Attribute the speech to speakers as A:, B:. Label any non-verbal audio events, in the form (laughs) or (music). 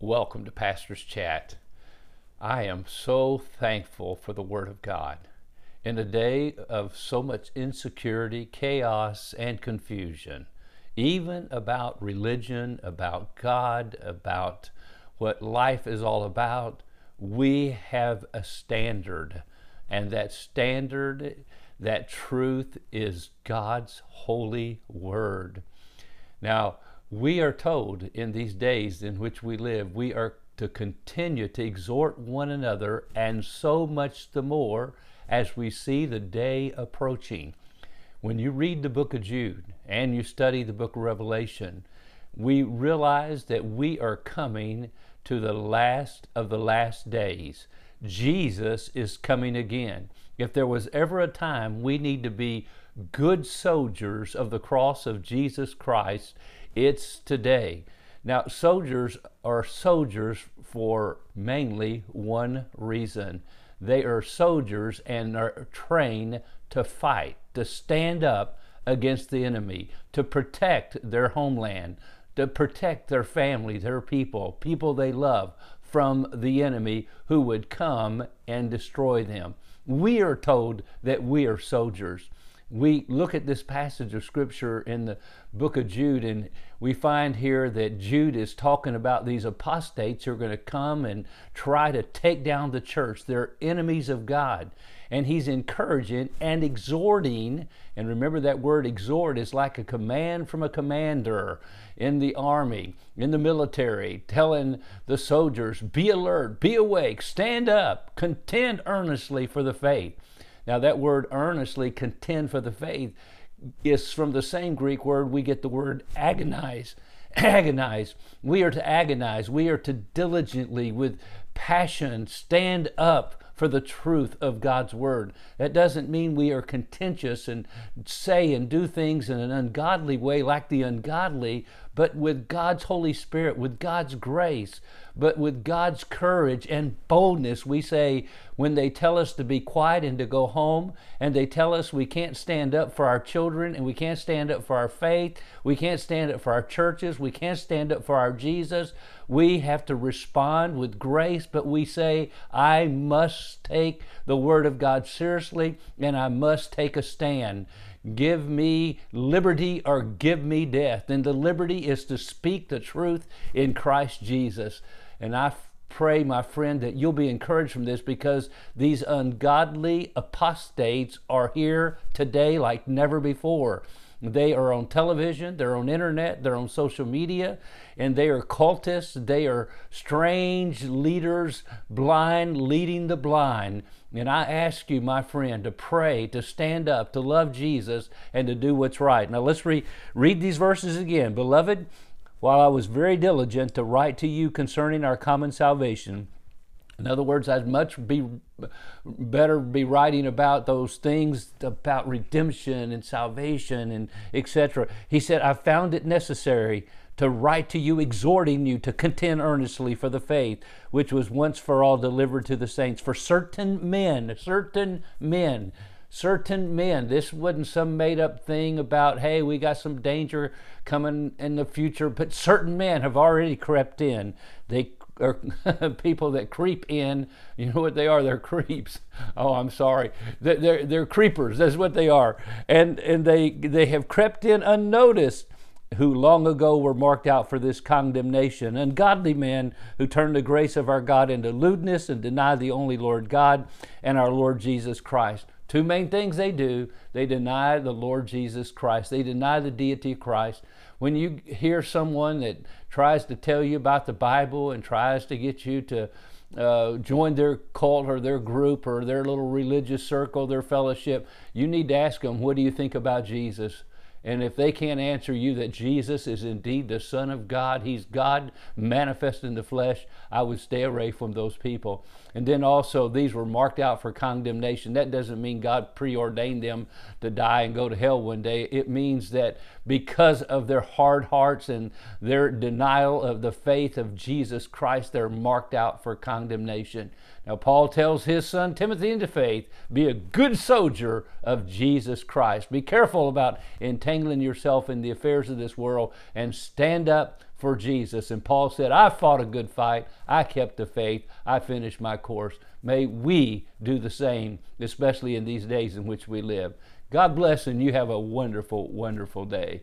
A: Welcome to Pastor's Chat. I am so thankful for the Word of God. In a day of so much insecurity, chaos, and confusion, even about religion, about God, about what life is all about, we have a standard. And that standard, that truth is God's holy Word. Now, we are told in these days in which we live, we are to continue to exhort one another, and so much the more as we see the day approaching. When you read the book of Jude and you study the book of Revelation, we realize that we are coming to the last of the last days. Jesus is coming again. If there was ever a time we need to be good soldiers of the cross of Jesus Christ, it's today. Now, soldiers are soldiers for mainly one reason. They are soldiers and are trained to fight, to stand up against the enemy, to protect their homeland, to protect their family, their people, people they love from the enemy who would come and destroy them. We are told that we are soldiers we look at this passage of scripture in the book of Jude, and we find here that Jude is talking about these apostates who are going to come and try to take down the church. They're enemies of God. And he's encouraging and exhorting, and remember that word exhort is like a command from a commander in the army, in the military, telling the soldiers, be alert, be awake, stand up, contend earnestly for the faith. Now, that word earnestly contend for the faith is from the same Greek word we get the word agonize. Agonize. We are to agonize. We are to diligently, with passion, stand up for the truth of God's word. That doesn't mean we are contentious and say and do things in an ungodly way like the ungodly, but with God's Holy Spirit, with God's grace, but with God's courage and boldness. We say, when they tell us to be quiet and to go home, and they tell us we can't stand up for our children, and we can't stand up for our faith, we can't stand up for our churches, we can't stand up for our Jesus, we have to respond with grace, but we say, I must take the Word of God seriously and I must take a stand. Give me liberty or give me death. And the liberty is to speak the truth in Christ Jesus. And I pray, my friend, that you'll be encouraged from this because these ungodly apostates are here today like never before. They are on television, they're on internet, they're on social media, and they are cultists. They are strange leaders, blind, leading the blind. And I ask you, my friend, to pray, to stand up, to love Jesus, and to do what's right. Now let's re- read these verses again. Beloved, while I was very diligent to write to you concerning our common salvation, in other words, I'd much be better be writing about those things about redemption and salvation and etc. He said, I found it necessary to write to you, exhorting you to contend earnestly for the faith which was once for all delivered to the saints. For certain men, certain men, certain men, this wasn't some made up thing about, hey, we got some danger coming in the future, but certain men have already crept in. They are (laughs) people that creep in. You know what they are? They're creeps. Oh, I'm sorry. They're, they're, they're creepers. That's what they are. And, and they, they have crept in unnoticed who long ago were marked out for this condemnation, ungodly men who turn the grace of our God into lewdness and deny the only Lord God and our Lord Jesus Christ. Two main things they do they deny the Lord Jesus Christ, they deny the deity of Christ, when you hear someone that tries to tell you about the Bible and tries to get you to uh, join their cult or their group or their little religious circle, their fellowship, you need to ask them, What do you think about Jesus? And if they can't answer you that Jesus is indeed the Son of God, He's God manifest in the flesh, I would stay away from those people. And then also, these were marked out for condemnation. That doesn't mean God preordained them to die and go to hell one day. It means that because of their hard hearts and their denial of the faith of Jesus Christ, they're marked out for condemnation. Now, Paul tells his son Timothy into faith be a good soldier of Jesus Christ. Be careful about entangling yourself in the affairs of this world and stand up for Jesus. And Paul said, I fought a good fight. I kept the faith. I finished my course. May we do the same, especially in these days in which we live. God bless and you have a wonderful, wonderful day.